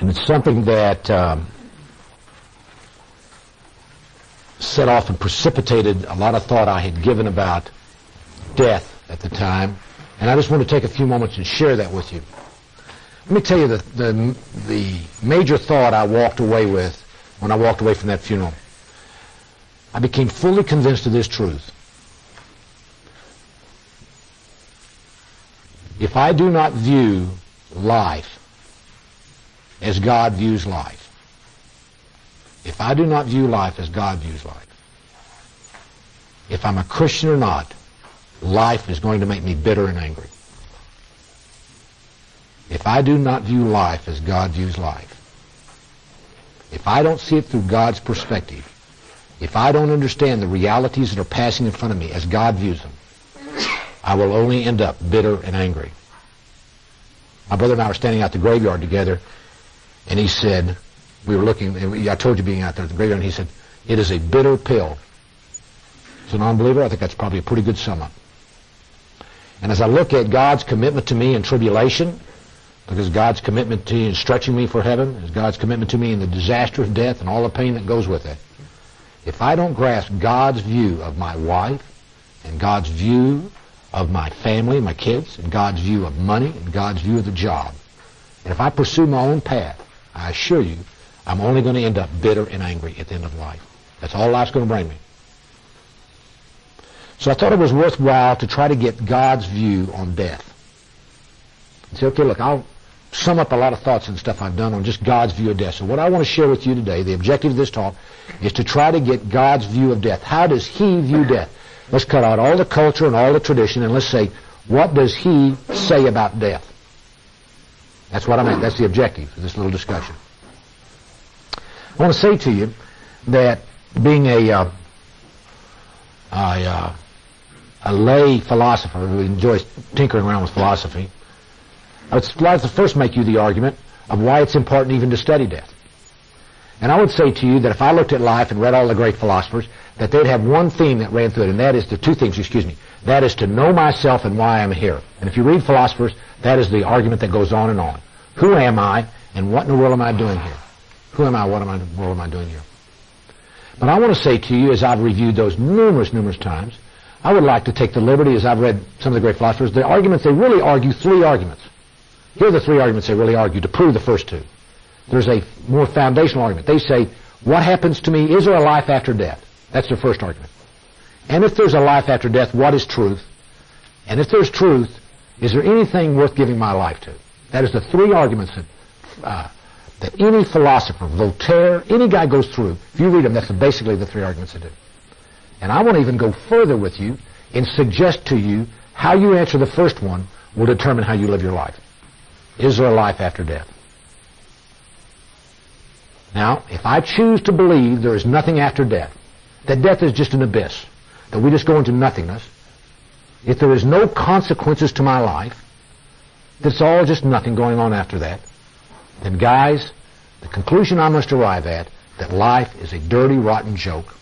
And it's something that um, set off and precipitated a lot of thought I had given about death at the time. And I just want to take a few moments and share that with you. Let me tell you the, the, the major thought I walked away with when I walked away from that funeral. I became fully convinced of this truth. If I do not view life as God views life, if I do not view life as God views life, if I'm a Christian or not, life is going to make me bitter and angry. If I do not view life as God views life, if I don't see it through God's perspective, if I don't understand the realities that are passing in front of me as God views them, I will only end up bitter and angry. My brother and I were standing out the graveyard together, and he said, we were looking, I told you being out there at the graveyard, and he said, it is a bitter pill. As an unbeliever, I think that's probably a pretty good sum up. And as I look at God's commitment to me in tribulation, because God's commitment to me in stretching me for heaven, is God's commitment to me in the disaster of death and all the pain that goes with it, if I don't grasp God's view of my wife and God's view of my family, my kids, and God's view of money and God's view of the job, and if I pursue my own path, I assure you, I'm only going to end up bitter and angry at the end of life. That's all life's going to bring me. So I thought it was worthwhile to try to get God's view on death. And say, okay, look, I'll sum up a lot of thoughts and stuff I've done on just God's view of death. So what I want to share with you today, the objective of this talk, is to try to get God's view of death. How does He view death? Let's cut out all the culture and all the tradition and let's say, what does He say about death? That's what I meant. That's the objective of this little discussion. I want to say to you that being a, uh, a, uh, a lay philosopher who enjoys tinkering around with philosophy, I would like to first make you the argument of why it's important even to study death. And I would say to you that if I looked at life and read all the great philosophers, that they'd have one theme that ran through it, and that is the two things, excuse me. That is to know myself and why I'm here. And if you read philosophers, that is the argument that goes on and on. Who am I, and what in the world am I doing here? Who am I, what am I, what am I doing here? But I want to say to you, as I've reviewed those numerous, numerous times, I would like to take the liberty, as I've read some of the great philosophers, the arguments, they really argue three arguments. Here are the three arguments they really argue to prove the first two. There's a more foundational argument. They say, what happens to me? Is there a life after death? That's their first argument. And if there's a life after death, what is truth? And if there's truth, is there anything worth giving my life to? That is the three arguments that, uh, that any philosopher, Voltaire, any guy goes through. If you read them, that's basically the three arguments they do. And I want to even go further with you and suggest to you how you answer the first one will determine how you live your life. Is there a life after death? Now, if I choose to believe there is nothing after death, that death is just an abyss, that we just go into nothingness, if there is no consequences to my life, it's all just nothing going on after that, then guys, the conclusion I must arrive at, that life is a dirty, rotten joke.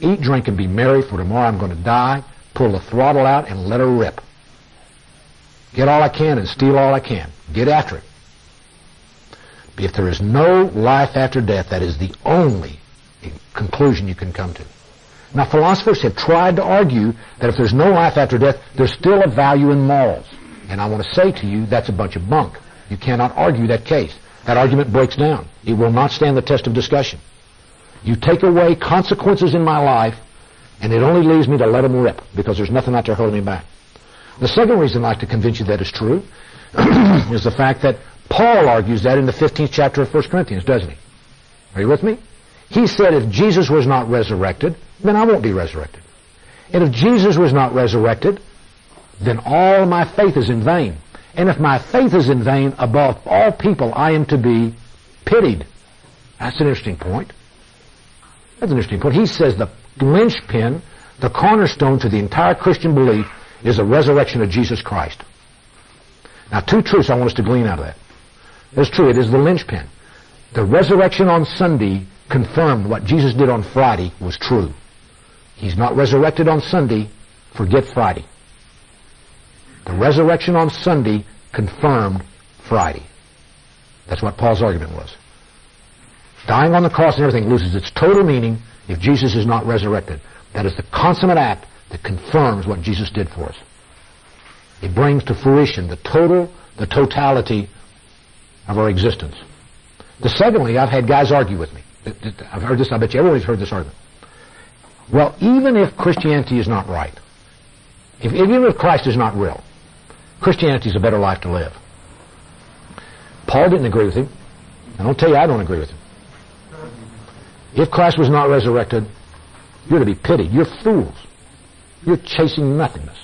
Eat, drink, and be merry, for tomorrow I'm going to die. Pull the throttle out and let her rip. Get all I can and steal all I can. Get after it. If there is no life after death, that is the only conclusion you can come to. Now, philosophers have tried to argue that if there's no life after death, there's still a value in morals. And I want to say to you, that's a bunch of bunk. You cannot argue that case. That argument breaks down. It will not stand the test of discussion. You take away consequences in my life, and it only leaves me to let them rip, because there's nothing out there holding me back. The second reason I'd like to convince you that is true is the fact that Paul argues that in the 15th chapter of 1 Corinthians, doesn't he? Are you with me? He said if Jesus was not resurrected, then I won't be resurrected. And if Jesus was not resurrected, then all my faith is in vain. And if my faith is in vain, above all people I am to be pitied. That's an interesting point. That's an interesting point. He says the linchpin, the cornerstone to the entire Christian belief is the resurrection of Jesus Christ. Now, two truths I want us to glean out of that. It's true, it is the linchpin. The resurrection on Sunday confirmed what Jesus did on Friday was true. He's not resurrected on Sunday, forget Friday. The resurrection on Sunday confirmed Friday. That's what Paul's argument was. Dying on the cross and everything loses its total meaning if Jesus is not resurrected. That is the consummate act that confirms what Jesus did for us. It brings to fruition the total, the totality of our existence. The secondly, I've had guys argue with me. I've heard this, I bet you everybody's heard this argument. Well, even if Christianity is not right, if, even if Christ is not real, Christianity is a better life to live. Paul didn't agree with him. I don't tell you I don't agree with him. If Christ was not resurrected, you're to be pitied. You're fools. You're chasing nothingness.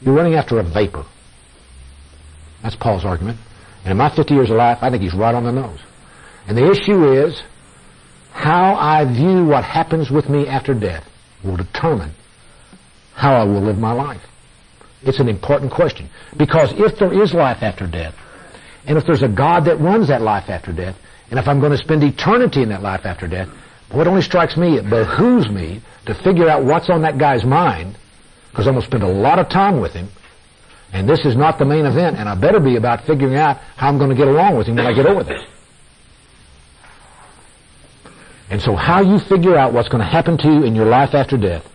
You're running after a vapor. That's Paul's argument. And in my 50 years of life, I think he's right on the nose. And the issue is, how I view what happens with me after death will determine how I will live my life. It's an important question. Because if there is life after death, and if there's a God that runs that life after death, and if I'm going to spend eternity in that life after death, what only strikes me, it behooves me to figure out what's on that guy's mind, because I'm going to spend a lot of time with him, and this is not the main event, and I better be about figuring out how I'm going to get along with him when I get over this. And so how you figure out what's going to happen to you in your life after death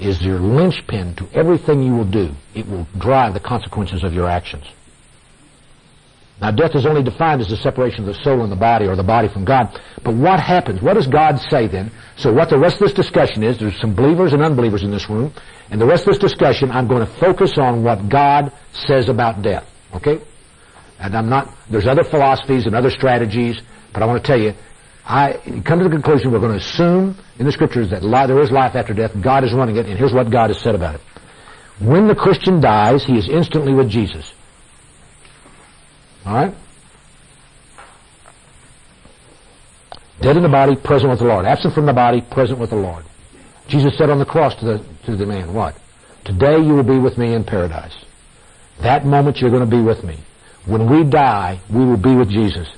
is your linchpin to everything you will do. It will drive the consequences of your actions. Now death is only defined as the separation of the soul and the body or the body from God. But what happens? What does God say then? So what the rest of this discussion is, there's some believers and unbelievers in this room, and the rest of this discussion I'm going to focus on what God says about death. Okay? And I'm not, there's other philosophies and other strategies, but I want to tell you, I come to the conclusion we're going to assume in the scriptures that there is life after death, God is running it, and here's what God has said about it. When the Christian dies, he is instantly with Jesus. Alright? Dead in the body, present with the Lord. Absent from the body, present with the Lord. Jesus said on the cross to the, to the man, what? Today you will be with me in paradise. That moment you're going to be with me. When we die, we will be with Jesus.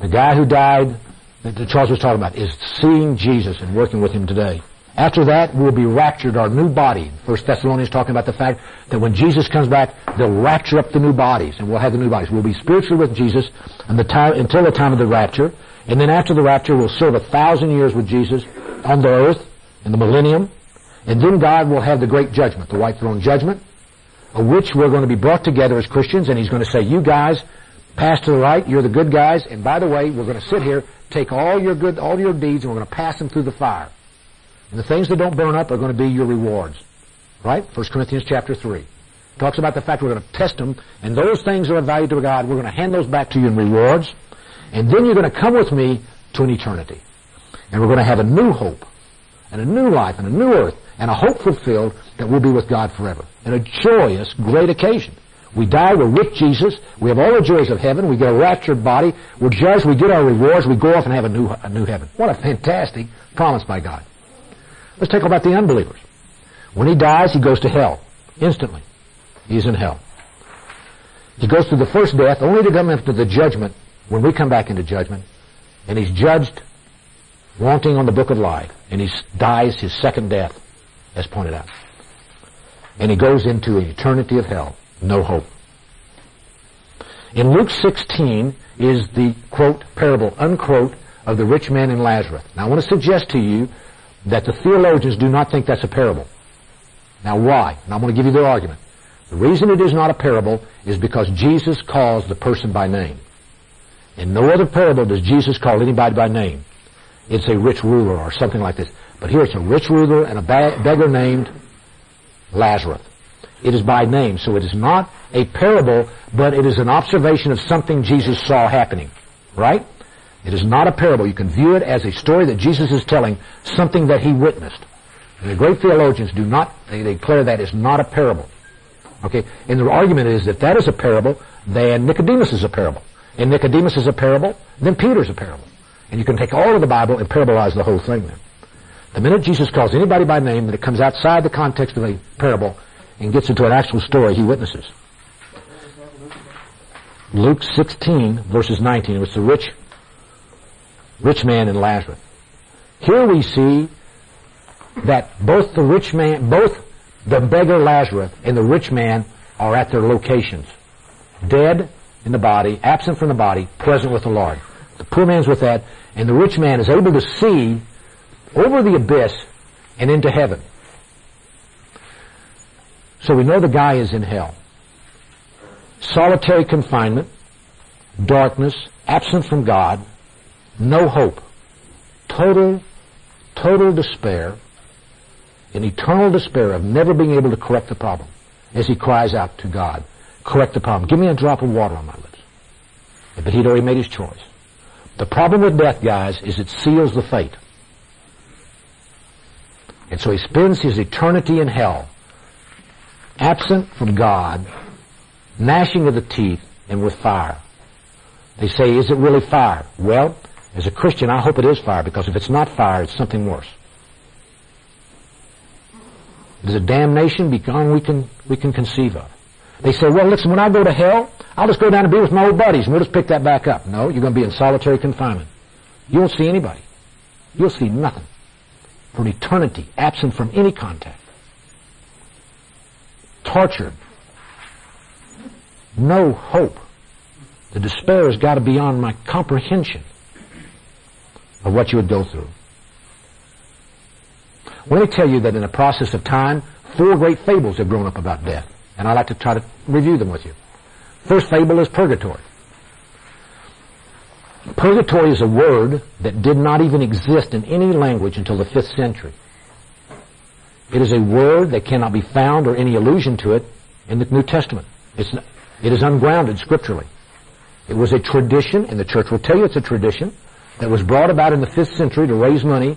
The guy who died that Charles was talking about is seeing Jesus and working with him today. After that, we'll be raptured, our new body. First Thessalonians talking about the fact that when Jesus comes back, they'll rapture up the new bodies, and we'll have the new bodies. We'll be spiritually with Jesus until the time of the rapture, and then after the rapture, we'll serve a thousand years with Jesus on the earth in the millennium, and then God will have the great judgment, the white throne judgment, of which we're going to be brought together as Christians, and He's going to say, you guys, pass to the right, you're the good guys, and by the way, we're going to sit here, take all your good, all your deeds, and we're going to pass them through the fire. And the things that don't burn up are going to be your rewards. Right? 1 Corinthians chapter 3. Talks about the fact we're going to test them, and those things are of value to God. We're going to hand those back to you in rewards, and then you're going to come with me to an eternity. And we're going to have a new hope, and a new life, and a new earth, and a hope fulfilled that we'll be with God forever. And a joyous, great occasion. We die, we're with Jesus, we have all the joys of heaven, we get a raptured body, we're judged, we get our rewards, we go off and have a new, a new heaven. What a fantastic promise by God. Let's take about the unbelievers. When he dies, he goes to hell. Instantly. He's in hell. He goes through the first death only to come into the judgment when we come back into judgment. And he's judged wanting on the book of life. And he dies his second death, as pointed out. And he goes into an eternity of hell. No hope. In Luke 16 is the, quote, parable, unquote, of the rich man and Lazarus. Now I want to suggest to you that the theologians do not think that's a parable. Now why? And I'm going to give you their argument. The reason it is not a parable is because Jesus calls the person by name. In no other parable does Jesus call anybody by name. It's a rich ruler or something like this. But here it's a rich ruler and a beggar named Lazarus. It is by name, so it is not a parable, but it is an observation of something Jesus saw happening. Right? It is not a parable. You can view it as a story that Jesus is telling, something that he witnessed. And the great theologians do not, they declare that is not a parable. Okay? And the argument is that that is a parable, then Nicodemus is a parable. And Nicodemus is a parable, then Peter's a parable. And you can take all of the Bible and parabolize the whole thing then. The minute Jesus calls anybody by name that it comes outside the context of a parable and gets into an actual story, he witnesses. Luke 16, verses 19. It was the rich rich man and Lazarus. Here we see that both the rich man, both the beggar Lazarus and the rich man are at their locations. Dead in the body, absent from the body, present with the Lord. The poor man's with that, and the rich man is able to see over the abyss and into heaven. So we know the guy is in hell. Solitary confinement, darkness, absent from God, no hope, total, total despair, an eternal despair of never being able to correct the problem as he cries out to God, correct the problem. Give me a drop of water on my lips. But he'd already made his choice. The problem with death, guys, is it seals the fate. And so he spends his eternity in hell, absent from God, gnashing of the teeth, and with fire. They say, is it really fire? Well, as a Christian, I hope it is fire, because if it's not fire, it's something worse. There's a damnation beyond we can, we can conceive of. They say, well, listen, when I go to hell, I'll just go down and be with my old buddies, and we'll just pick that back up. No, you're going to be in solitary confinement. You won't see anybody. You'll see nothing. For an eternity, absent from any contact. Tortured. No hope. The despair has got to be beyond my comprehension of what you would go through. Let me tell you that in the process of time, four great fables have grown up about death. And I'd like to try to review them with you. First fable is purgatory. Purgatory is a word that did not even exist in any language until the 5th century. It is a word that cannot be found or any allusion to it in the New Testament. It's, it is ungrounded scripturally. It was a tradition, and the church will tell you it's a tradition, that was brought about in the 5th century to raise money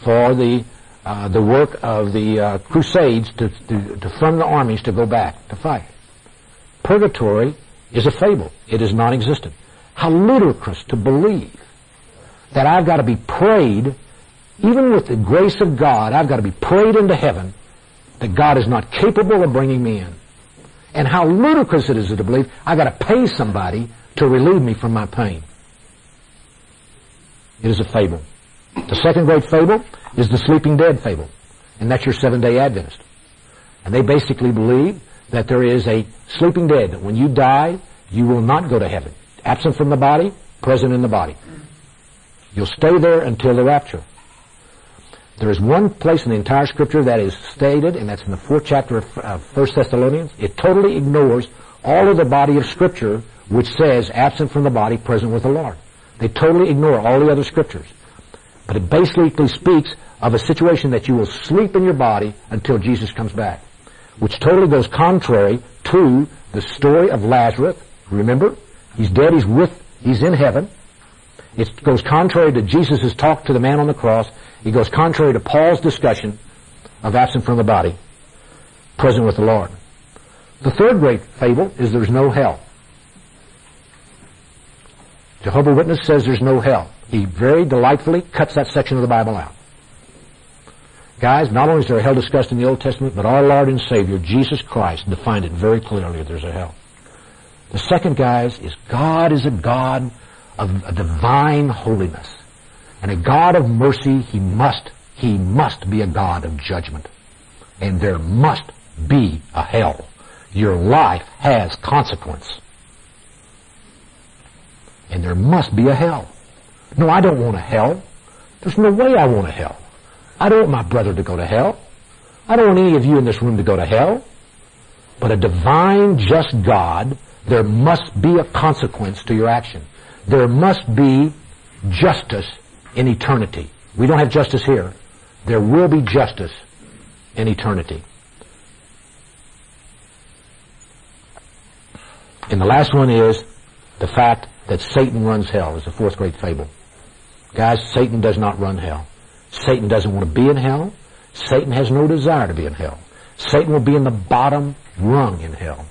for the uh, the work of the uh, Crusades to, to, to fund the armies to go back to fight. Purgatory is a fable. It is non-existent. How ludicrous to believe that I've got to be prayed, even with the grace of God, I've got to be prayed into heaven that God is not capable of bringing me in. And how ludicrous it is to believe I've got to pay somebody to relieve me from my pain. It is a fable. The second great fable is the sleeping dead fable. And that's your seven-day Adventist. And they basically believe that there is a sleeping dead, that when you die, you will not go to heaven. Absent from the body, present in the body. You'll stay there until the rapture. There is one place in the entire scripture that is stated, and that's in the fourth chapter of uh, 1 Thessalonians. It totally ignores all of the body of scripture which says absent from the body, present with the Lord. They totally ignore all the other scriptures. But it basically speaks of a situation that you will sleep in your body until Jesus comes back, which totally goes contrary to the story of Lazarus. Remember, he's dead, he's with, he's in heaven. It goes contrary to Jesus' talk to the man on the cross. It goes contrary to Paul's discussion of absent from the body, present with the Lord. The third great fable is there's no hell. Jehovah Witness says there's no hell. He very delightfully cuts that section of the Bible out. Guys, not only is there a hell discussed in the Old Testament, but our Lord and Savior, Jesus Christ, defined it very clearly that there's a hell. The second, guys, is God is a God of a divine holiness. And a God of mercy, He must, He must be a God of judgment. And there must be a hell. Your life has consequence. And there must be a hell. No, I don't want a hell. There's no way I want a hell. I don't want my brother to go to hell. I don't want any of you in this room to go to hell. But a divine, just God, there must be a consequence to your action. There must be justice in eternity. We don't have justice here. There will be justice in eternity. And the last one is the fact that Satan runs hell is the fourth great fable. Guys, Satan does not run hell. Satan doesn't want to be in hell. Satan has no desire to be in hell. Satan will be in the bottom rung in hell.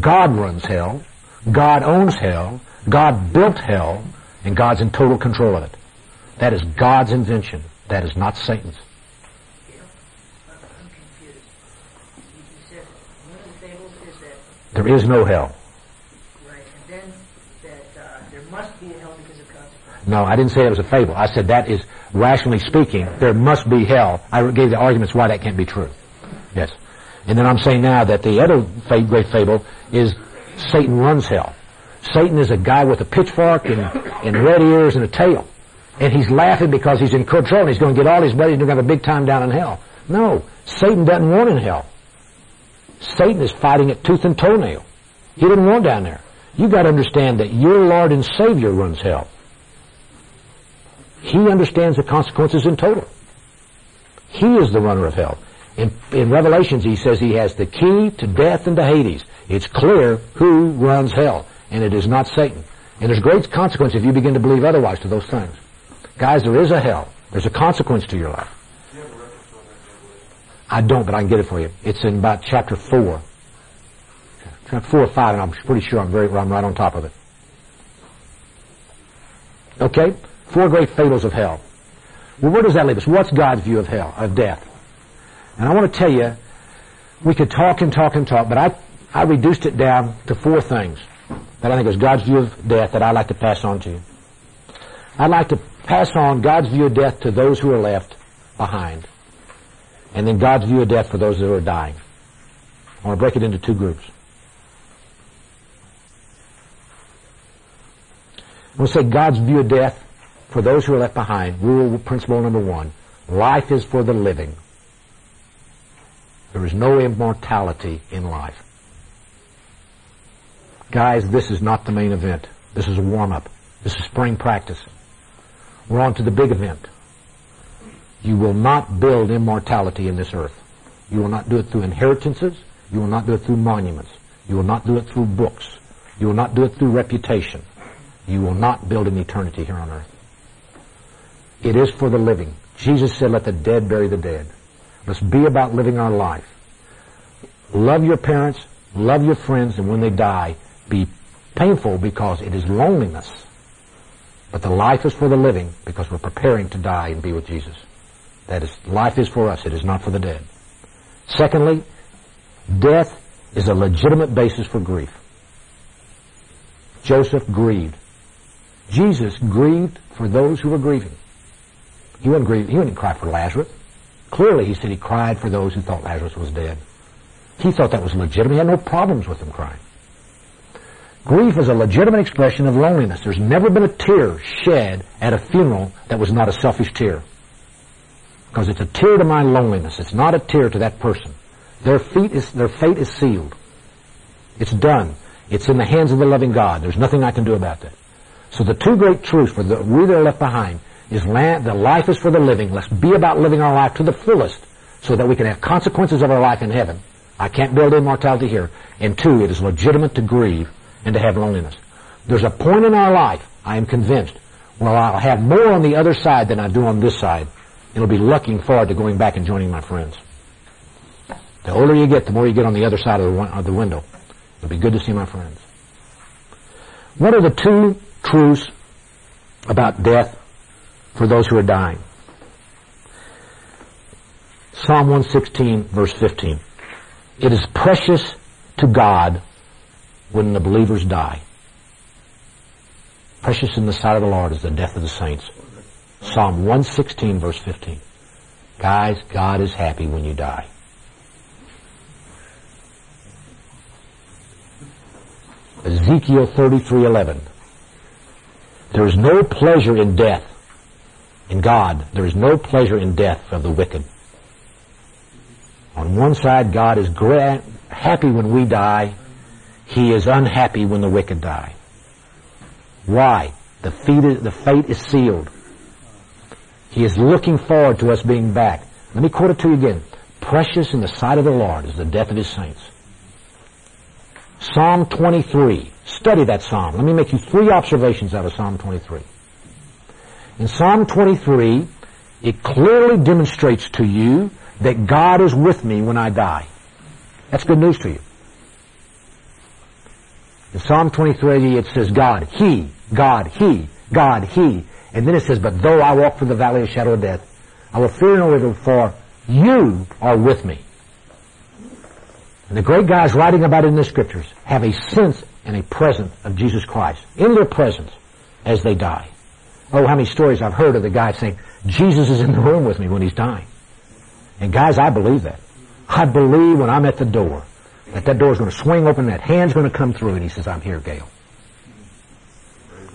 God runs hell. God owns hell. God built hell. And God's in total control of it. That is God's invention. That is not Satan's. There is no hell. No, I didn't say it was a fable. I said that is, rationally speaking, there must be hell. I gave the arguments why that can't be true. Yes. And then I'm saying now that the other great fable is Satan runs hell. Satan is a guy with a pitchfork and, and red ears and a tail. And he's laughing because he's in control and he's going to get all his buddies and going to have a big time down in hell. No, Satan doesn't want in hell. Satan is fighting it tooth and toenail. He didn't want down there. You've got to understand that your Lord and Savior runs hell. He understands the consequences in total. He is the runner of hell. In, in Revelations, he says he has the key to death and to Hades. It's clear who runs hell, and it is not Satan. And there's great consequence if you begin to believe otherwise to those things. Guys, there is a hell. There's a consequence to your life. I don't, but I can get it for you. It's in about chapter 4. Chapter 4 or 5, and I'm pretty sure I'm, very, I'm right on top of it. Okay? Four great fatals of hell. Well, where does that leave us? What's God's view of hell, of death? And I want to tell you, we could talk and talk and talk, but I, I reduced it down to four things that I think is God's view of death that I'd like to pass on to you. I'd like to pass on God's view of death to those who are left behind. And then God's view of death for those who are dying. I want to break it into two groups. To say God's view of death for those who are left behind. Rule principle number one. Life is for the living. There is no immortality in life. Guys, this is not the main event. This is a warm-up. This is spring practice. We're on to the big event. You will not build immortality in this earth. You will not do it through inheritances. You will not do it through monuments. You will not do it through books. You will not do it through reputation. You will not build an eternity here on earth. It is for the living. Jesus said, let the dead bury the dead. Let's be about living our life. Love your parents, love your friends, and when they die, be painful because it is loneliness. But the life is for the living because we're preparing to die and be with Jesus. That is, life is for us. It is not for the dead. Secondly, death is a legitimate basis for grief. Joseph grieved. Jesus grieved for those who were grieving. He wouldn't grieve, he wouldn't cry for Lazarus. Clearly he said he cried for those who thought Lazarus was dead. He thought that was legitimate. He had no problems with them crying. Grief is a legitimate expression of loneliness. There's never been a tear shed at a funeral that was not a selfish tear. Because it's a tear to my loneliness. It's not a tear to that person. Their, is, their fate is sealed. It's done. It's in the hands of the loving God. There's nothing I can do about that. So the two great truths for the we that are left behind is land, the life is for the living. Let's be about living our life to the fullest so that we can have consequences of our life in heaven. I can't build immortality here. And two, it is legitimate to grieve and to have loneliness. There's a point in our life, I am convinced, where I'll have more on the other side than I do on this side. It'll be looking forward to going back and joining my friends. The older you get, the more you get on the other side of the, of the window. It'll be good to see my friends. What are the two truths about death for those who are dying? Psalm 116 verse 15. It is precious to God when the believers die. Precious in the sight of the Lord is the death of the saints. Psalm 116 verse 15. Guys, God is happy when you die. Ezekiel 33:11. There is no pleasure in death. In God, there is no pleasure in death of the wicked. On one side, God is gra- happy when we die. He is unhappy when the wicked die. Why? The fate, is, the fate is sealed. He is looking forward to us being back. Let me quote it to you again. Precious in the sight of the Lord is the death of his saints. Psalm 23. Study that psalm. Let me make you three observations out of Psalm 23. In Psalm 23, it clearly demonstrates to you that God is with me when I die. That's good news to you. In Psalm 23, it says God, He, God, He, God, He. And then it says, but though I walk through the valley of shadow of death, I will fear no evil, for you are with me. And the great guys writing about it in the scriptures have a sense and a presence of Jesus Christ in their presence as they die. Oh, how many stories I've heard of the guy saying, Jesus is in the room with me when he's dying. And guys, I believe that. I believe when I'm at the door that that door is going to swing open, that hand's going to come through, and he says, I'm here, Gayle.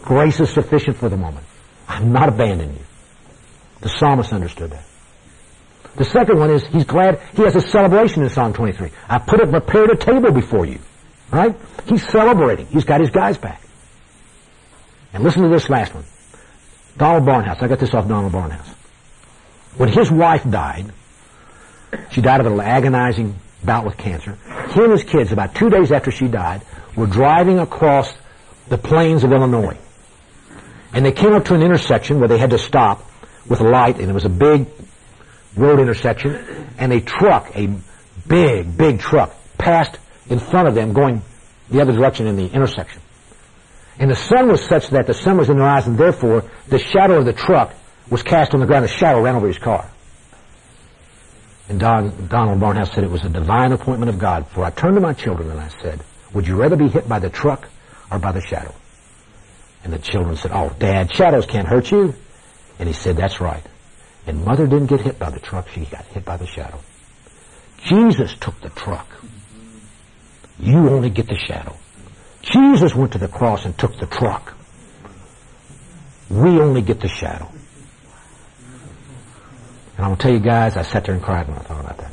Grace is sufficient for the moment. I'm not abandoning you. The psalmist understood that. The second one is he's glad he has a celebration in Psalm 23. I put a prepared a table before you. Right? He's celebrating. He's got his guys back. And listen to this last one. Donald Barnhouse. I got this off Donald Barnhouse. When his wife died, she died of an agonizing bout with cancer. He and his kids, about two days after she died, were driving across the plains of Illinois. And they came up to an intersection where they had to stop with a light, and it was a big road intersection, and a truck, a big, big truck, passed in front of them going the other direction in the intersection. And the sun was such that the sun was in their eyes, and therefore the shadow of the truck was cast on the ground. The shadow ran over his car. And Don, Donald Barnhouse said it was a divine appointment of God. For I turned to my children and I said, would you rather be hit by the truck or by the shadow? And the children said, oh, Dad, shadows can't hurt you. And he said, that's right. And mother didn't get hit by the truck. She got hit by the shadow. Jesus took the truck. You only get the shadow. Jesus went to the cross and took the truck. We only get the shadow. And to tell you guys, I sat there and cried when I thought about that.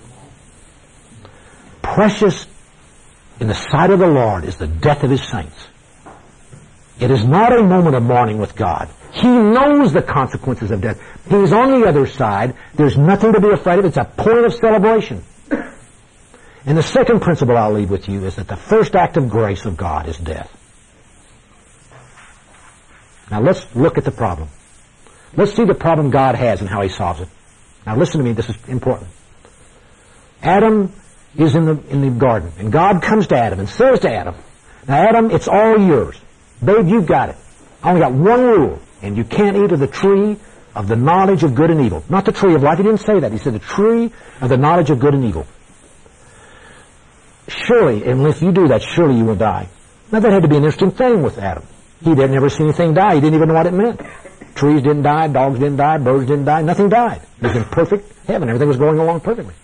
Precious in the sight of the Lord is the death of his saints. It is not a moment of mourning with God. He knows the consequences of death. He's on the other side. There's nothing to be afraid of. It's a point of celebration. And the second principle I'll leave with you is that the first act of grace of God is death. Now let's look at the problem. Let's see the problem God has and how he solves it. Now listen to me, this is important. Adam is in the, in the garden, and God comes to Adam and says to Adam, Now Adam, it's all yours. Babe, you've got it. I only got one rule, and you can't eat of the tree of the knowledge of good and evil. Not the tree of life. He didn't say that. He said the tree of the knowledge of good and evil. Surely, unless you do that, surely you will die. Now that had to be an interesting thing with Adam. He had never seen anything die. He didn't even know what it meant. Trees didn't die, dogs didn't die, birds didn't die, nothing died. It was in perfect heaven. Everything was going along perfectly.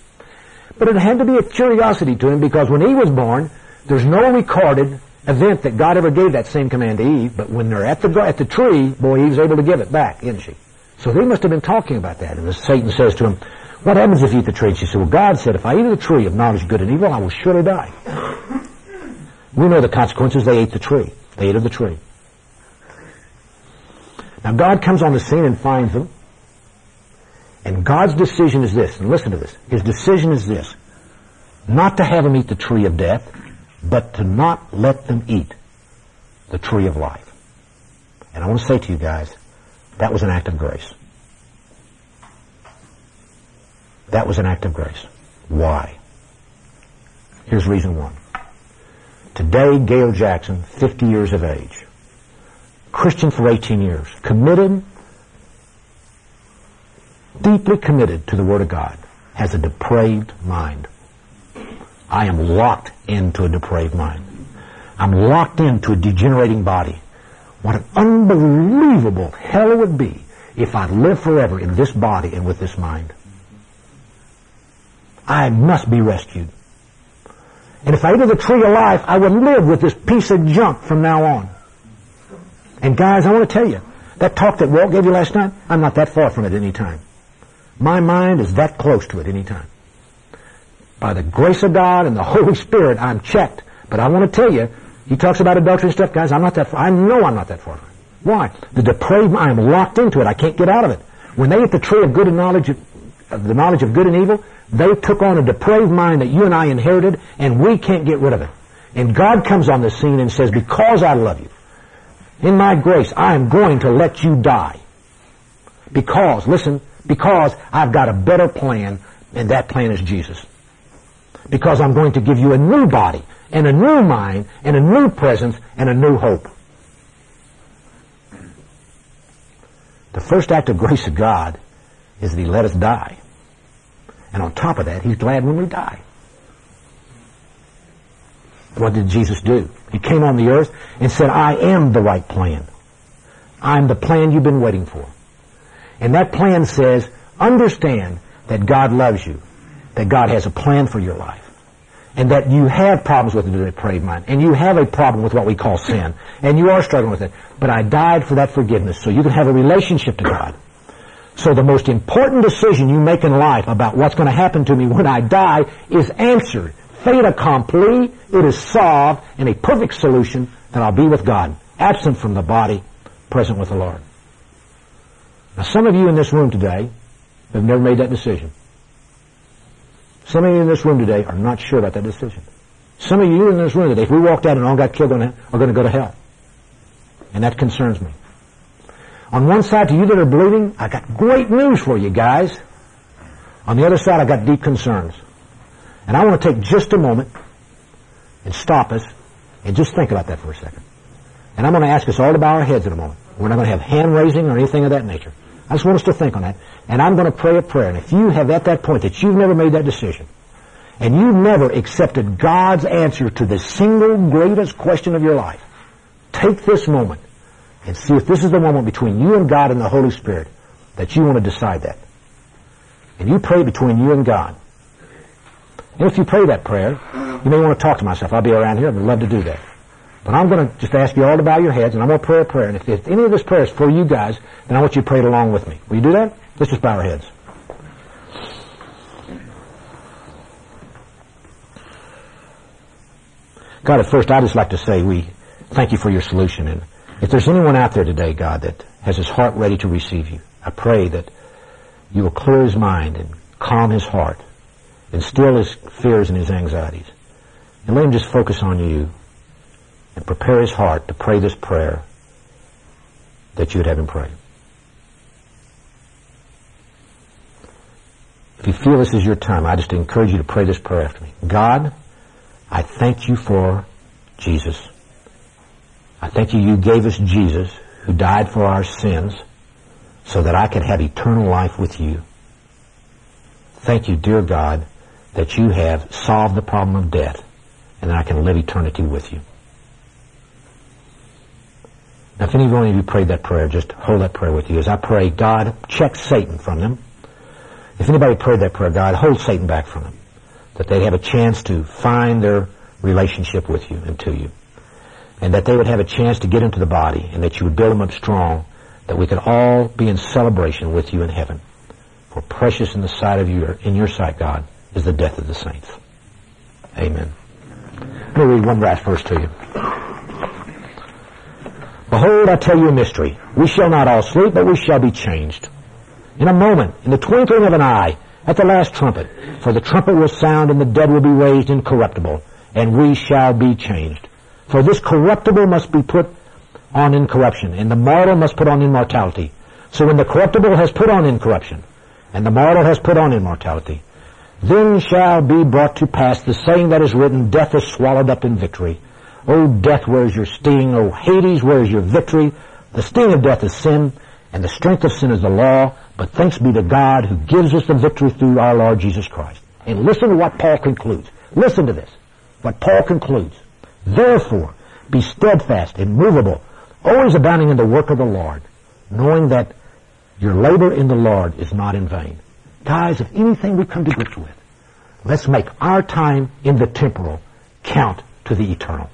But it had to be a curiosity to him because when he was born, there's no recorded event that God ever gave that same command to Eve, but when they're at the, at the tree, boy, Eve's able to give it back, isn't she? So they must have been talking about that. And Satan says to him, what happens if you eat the tree? She said, well, God said, if I eat of the tree of knowledge of good and evil, I will surely die. We know the consequences. They ate the tree. They ate of the tree. Now God comes on the scene and finds them. And God's decision is this, and listen to this. His decision is this. Not to have them eat the tree of death, but to not let them eat the tree of life. And I want to say to you guys, that was an act of grace. That was an act of grace. Why? Here's reason one. Today, Gayle Jackson, 50 years of age, Christian for 18 years, committed, deeply committed to the Word of God, has a depraved mind. I am locked into a depraved mind. I'm locked into a degenerating body. What an unbelievable hell it would be if I lived forever in this body and with this mind. I must be rescued. And if I ate of the tree of life, I would live with this piece of junk from now on. And guys, I want to tell you, that talk that Walt gave you last night, I'm not that far from it any time. My mind is that close to it any time. By the grace of God and the Holy Spirit, I'm checked. But I want to tell you, he talks about adultery and stuff, guys, I'm not that far. I know I'm not that far. Why? The depraved mind, I'm locked into it. I can't get out of it. When they eat the tree of good and knowledge of, of the knowledge of good and evil, they took on a depraved mind that you and I inherited, and we can't get rid of it. And God comes on the scene and says, because I love you, in my grace, I am going to let you die. Because, listen, because I've got a better plan, and that plan is Jesus. Because I'm going to give you a new body, and a new mind, and a new presence, and a new hope. The first act of grace of God is that He let us die. And on top of that, He's glad when we die. What did Jesus do? He came on the earth and said, I am the right plan. I'm the plan you've been waiting for. And that plan says, understand that God loves you, that God has a plan for your life. and that you have problems with the depraved mind, and you have a problem with what we call sin, and you are struggling with it. But I died for that forgiveness so you can have a relationship to God. So the most important decision you make in life about what's going to happen to me when I die is answered. Fait accompli, it is solved, in a perfect solution that I'll be with God, absent from the body, present with the Lord. Now some of you in this room today have never made that decision. Some of you in this room today are not sure about that decision. Some of you in this room today, if we walked out and all got killed are going to go to hell. And that concerns me. On one side, to you that are believing, I got great news for you guys. On the other side, I got deep concerns. And I want to take just a moment and stop us and just think about that for a second. And I'm going to ask us all to bow our heads in a moment. We're not going to have hand raising or anything of that nature. I just want us to think on that. And I'm going to pray a prayer. And if you have at that point that you've never made that decision, and you've never accepted God's answer to the single greatest question of your life, take this moment and see if this is the moment between you and God and the Holy Spirit that you want to decide that. And you pray between you and God. And if you pray that prayer, you may want to talk to myself. I'll be around here. I'd love to do that. But I'm going to just ask you all to bow your heads, and I'm going to pray a prayer. And if, if any of this prayer is for you guys, then I want you to pray it along with me. Will you do that? Let's just bow our heads. God, at first, I'd just like to say we thank you for your solution. And if there's anyone out there today, God, that has his heart ready to receive you, I pray that you will clear his mind and calm his heart and still his fears and his anxieties. And let him just focus on you and prepare his heart to pray this prayer that you would have him pray. If you feel this is your time, I just encourage you to pray this prayer after me. God, I thank you for Jesus. I thank you you gave us Jesus who died for our sins so that I could have eternal life with you. Thank you, dear God, that you have solved the problem of death and that I can live eternity with you. Now, if any one of you prayed that prayer, just hold that prayer with you. As I pray, God, check Satan from them. If anybody prayed that prayer, God, hold Satan back from them. That they'd have a chance to find their relationship with you and to you. And that they would have a chance to get into the body and that you would build them up strong. That we could all be in celebration with you in heaven. For precious in the sight of you, in your sight, God, is the death of the saints. Amen. Let me read one last verse to you. Behold, I tell you a mystery. We shall not all sleep, but we shall be changed. In a moment, in the twinkling of an eye, at the last trumpet. For the trumpet will sound, and the dead will be raised incorruptible, and we shall be changed. For this corruptible must be put on incorruption, and the mortal must put on immortality. So when the corruptible has put on incorruption, and the mortal has put on immortality, then shall be brought to pass the saying that is written, Death is swallowed up in victory. O death, where is your sting? O Hades, where is your victory? The sting of death is sin, and the strength of sin is the law. But thanks be to God who gives us the victory through our Lord Jesus Christ. And listen to what Paul concludes. Listen to this. What Paul concludes. Therefore, be steadfast, immovable, always abounding in the work of the Lord, knowing that your labor in the Lord is not in vain. Guys, if anything we come to grips with, let's make our time in the temporal count to the eternal.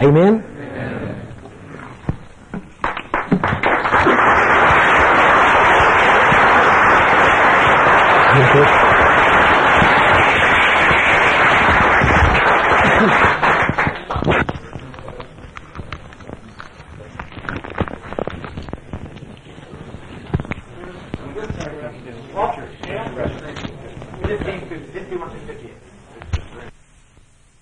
Amen? Amen. Walter, 15,